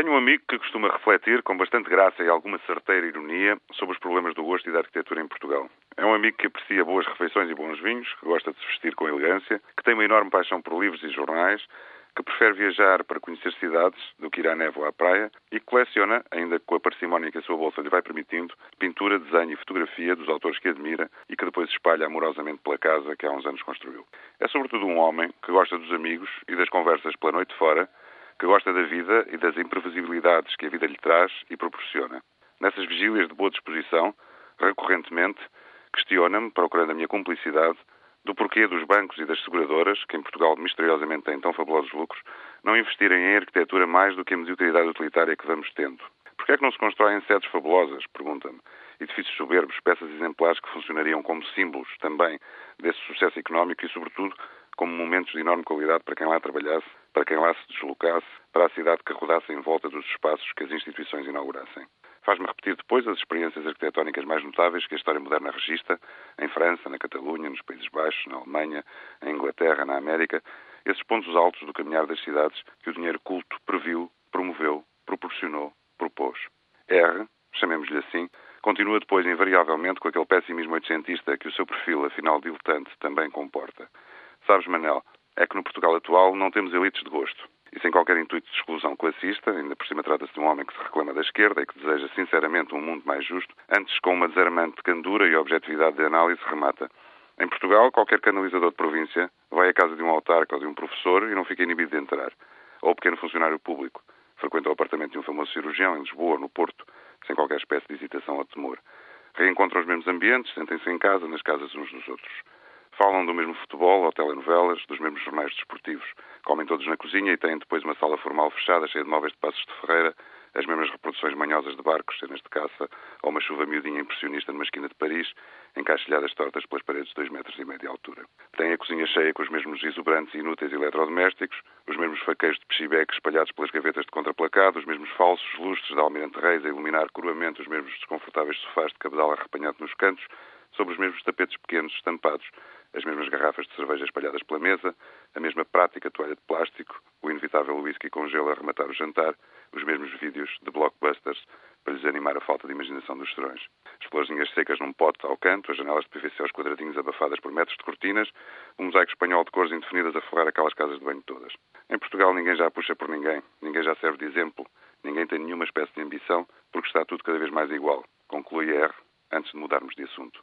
Tenho um amigo que costuma refletir, com bastante graça e alguma certeira ironia, sobre os problemas do gosto e da arquitetura em Portugal. É um amigo que aprecia boas refeições e bons vinhos, que gosta de se vestir com elegância, que tem uma enorme paixão por livros e jornais, que prefere viajar para conhecer cidades do que ir à névoa à praia e coleciona, ainda com a parcimónia que a sua bolsa lhe vai permitindo, pintura, desenho e fotografia dos autores que admira e que depois espalha amorosamente pela casa que há uns anos construiu. É sobretudo um homem que gosta dos amigos e das conversas pela noite fora, que gosta da vida e das imprevisibilidades que a vida lhe traz e proporciona. Nessas vigílias de boa disposição, recorrentemente, questiona-me, procurando a minha cumplicidade, do porquê dos bancos e das seguradoras, que em Portugal misteriosamente têm tão fabulosos lucros, não investirem em arquitetura mais do que a mediocridade utilitária que vamos tendo. Porquê é que não se constroem sedes fabulosas? Pergunta-me. Edifícios soberbos, peças exemplares que funcionariam como símbolos também desse sucesso económico e, sobretudo, como momentos de enorme qualidade para quem lá trabalhasse, para quem lá se deslocasse, para a cidade que rodasse em volta dos espaços que as instituições inaugurassem. Faz-me repetir depois as experiências arquitetónicas mais notáveis que a história moderna registra, em França, na Catalunha, nos Países Baixos, na Alemanha, em Inglaterra, na América, esses pontos altos do caminhar das cidades que o dinheiro culto previu, promoveu, proporcionou, propôs. R, chamemos-lhe assim, continua depois invariavelmente com aquele pessimismo oitocentista que o seu perfil, afinal diletante, também comporta. Sabes, Manel, é que no Portugal atual não temos elites de gosto. E sem qualquer intuito de exclusão classista, ainda por cima trata-se de um homem que se reclama da esquerda e que deseja sinceramente um mundo mais justo, antes com uma desarmante candura e objetividade de análise remata. Em Portugal, qualquer canalizador de província vai à casa de um autarca ou de um professor e não fica inibido de entrar. Ou pequeno funcionário público frequenta o apartamento de um famoso cirurgião em Lisboa, no Porto, sem qualquer espécie de hesitação ou temor. Reencontram os mesmos ambientes, sentem-se em casa, nas casas uns dos outros. Falam do mesmo futebol ou telenovelas, dos mesmos jornais desportivos. Comem todos na cozinha e têm depois uma sala formal fechada, cheia de móveis de passos de ferreira, as mesmas reproduções manhosas de barcos, cenas de caça, ou uma chuva miudinha impressionista numa esquina de Paris, encaixilhadas tortas pelas paredes de dois metros e meio de altura. Têm a cozinha cheia com os mesmos exuberantes e inúteis eletrodomésticos, os mesmos faqueiros de pechibeque espalhados pelas gavetas de contraplacado, os mesmos falsos lustres de Almirante Reis a iluminar cruamente os mesmos desconfortáveis sofás de cabedal arrepanhado nos cantos, sobre os mesmos tapetes pequenos estampados, as mesmas garrafas de cerveja espalhadas pela mesa, a mesma prática toalha de plástico, o inevitável whisky com gelo a rematar o jantar, os mesmos vídeos de blockbusters para lhes animar a falta de imaginação dos serões. As florzinhas secas num pote ao canto, as janelas de PVC aos quadradinhos abafadas por metros de cortinas, um mosaico espanhol de cores indefinidas a forrar aquelas casas de banho todas. Em Portugal ninguém já puxa por ninguém, ninguém já serve de exemplo, ninguém tem nenhuma espécie de ambição, porque está tudo cada vez mais igual, conclui R, antes de mudarmos de assunto.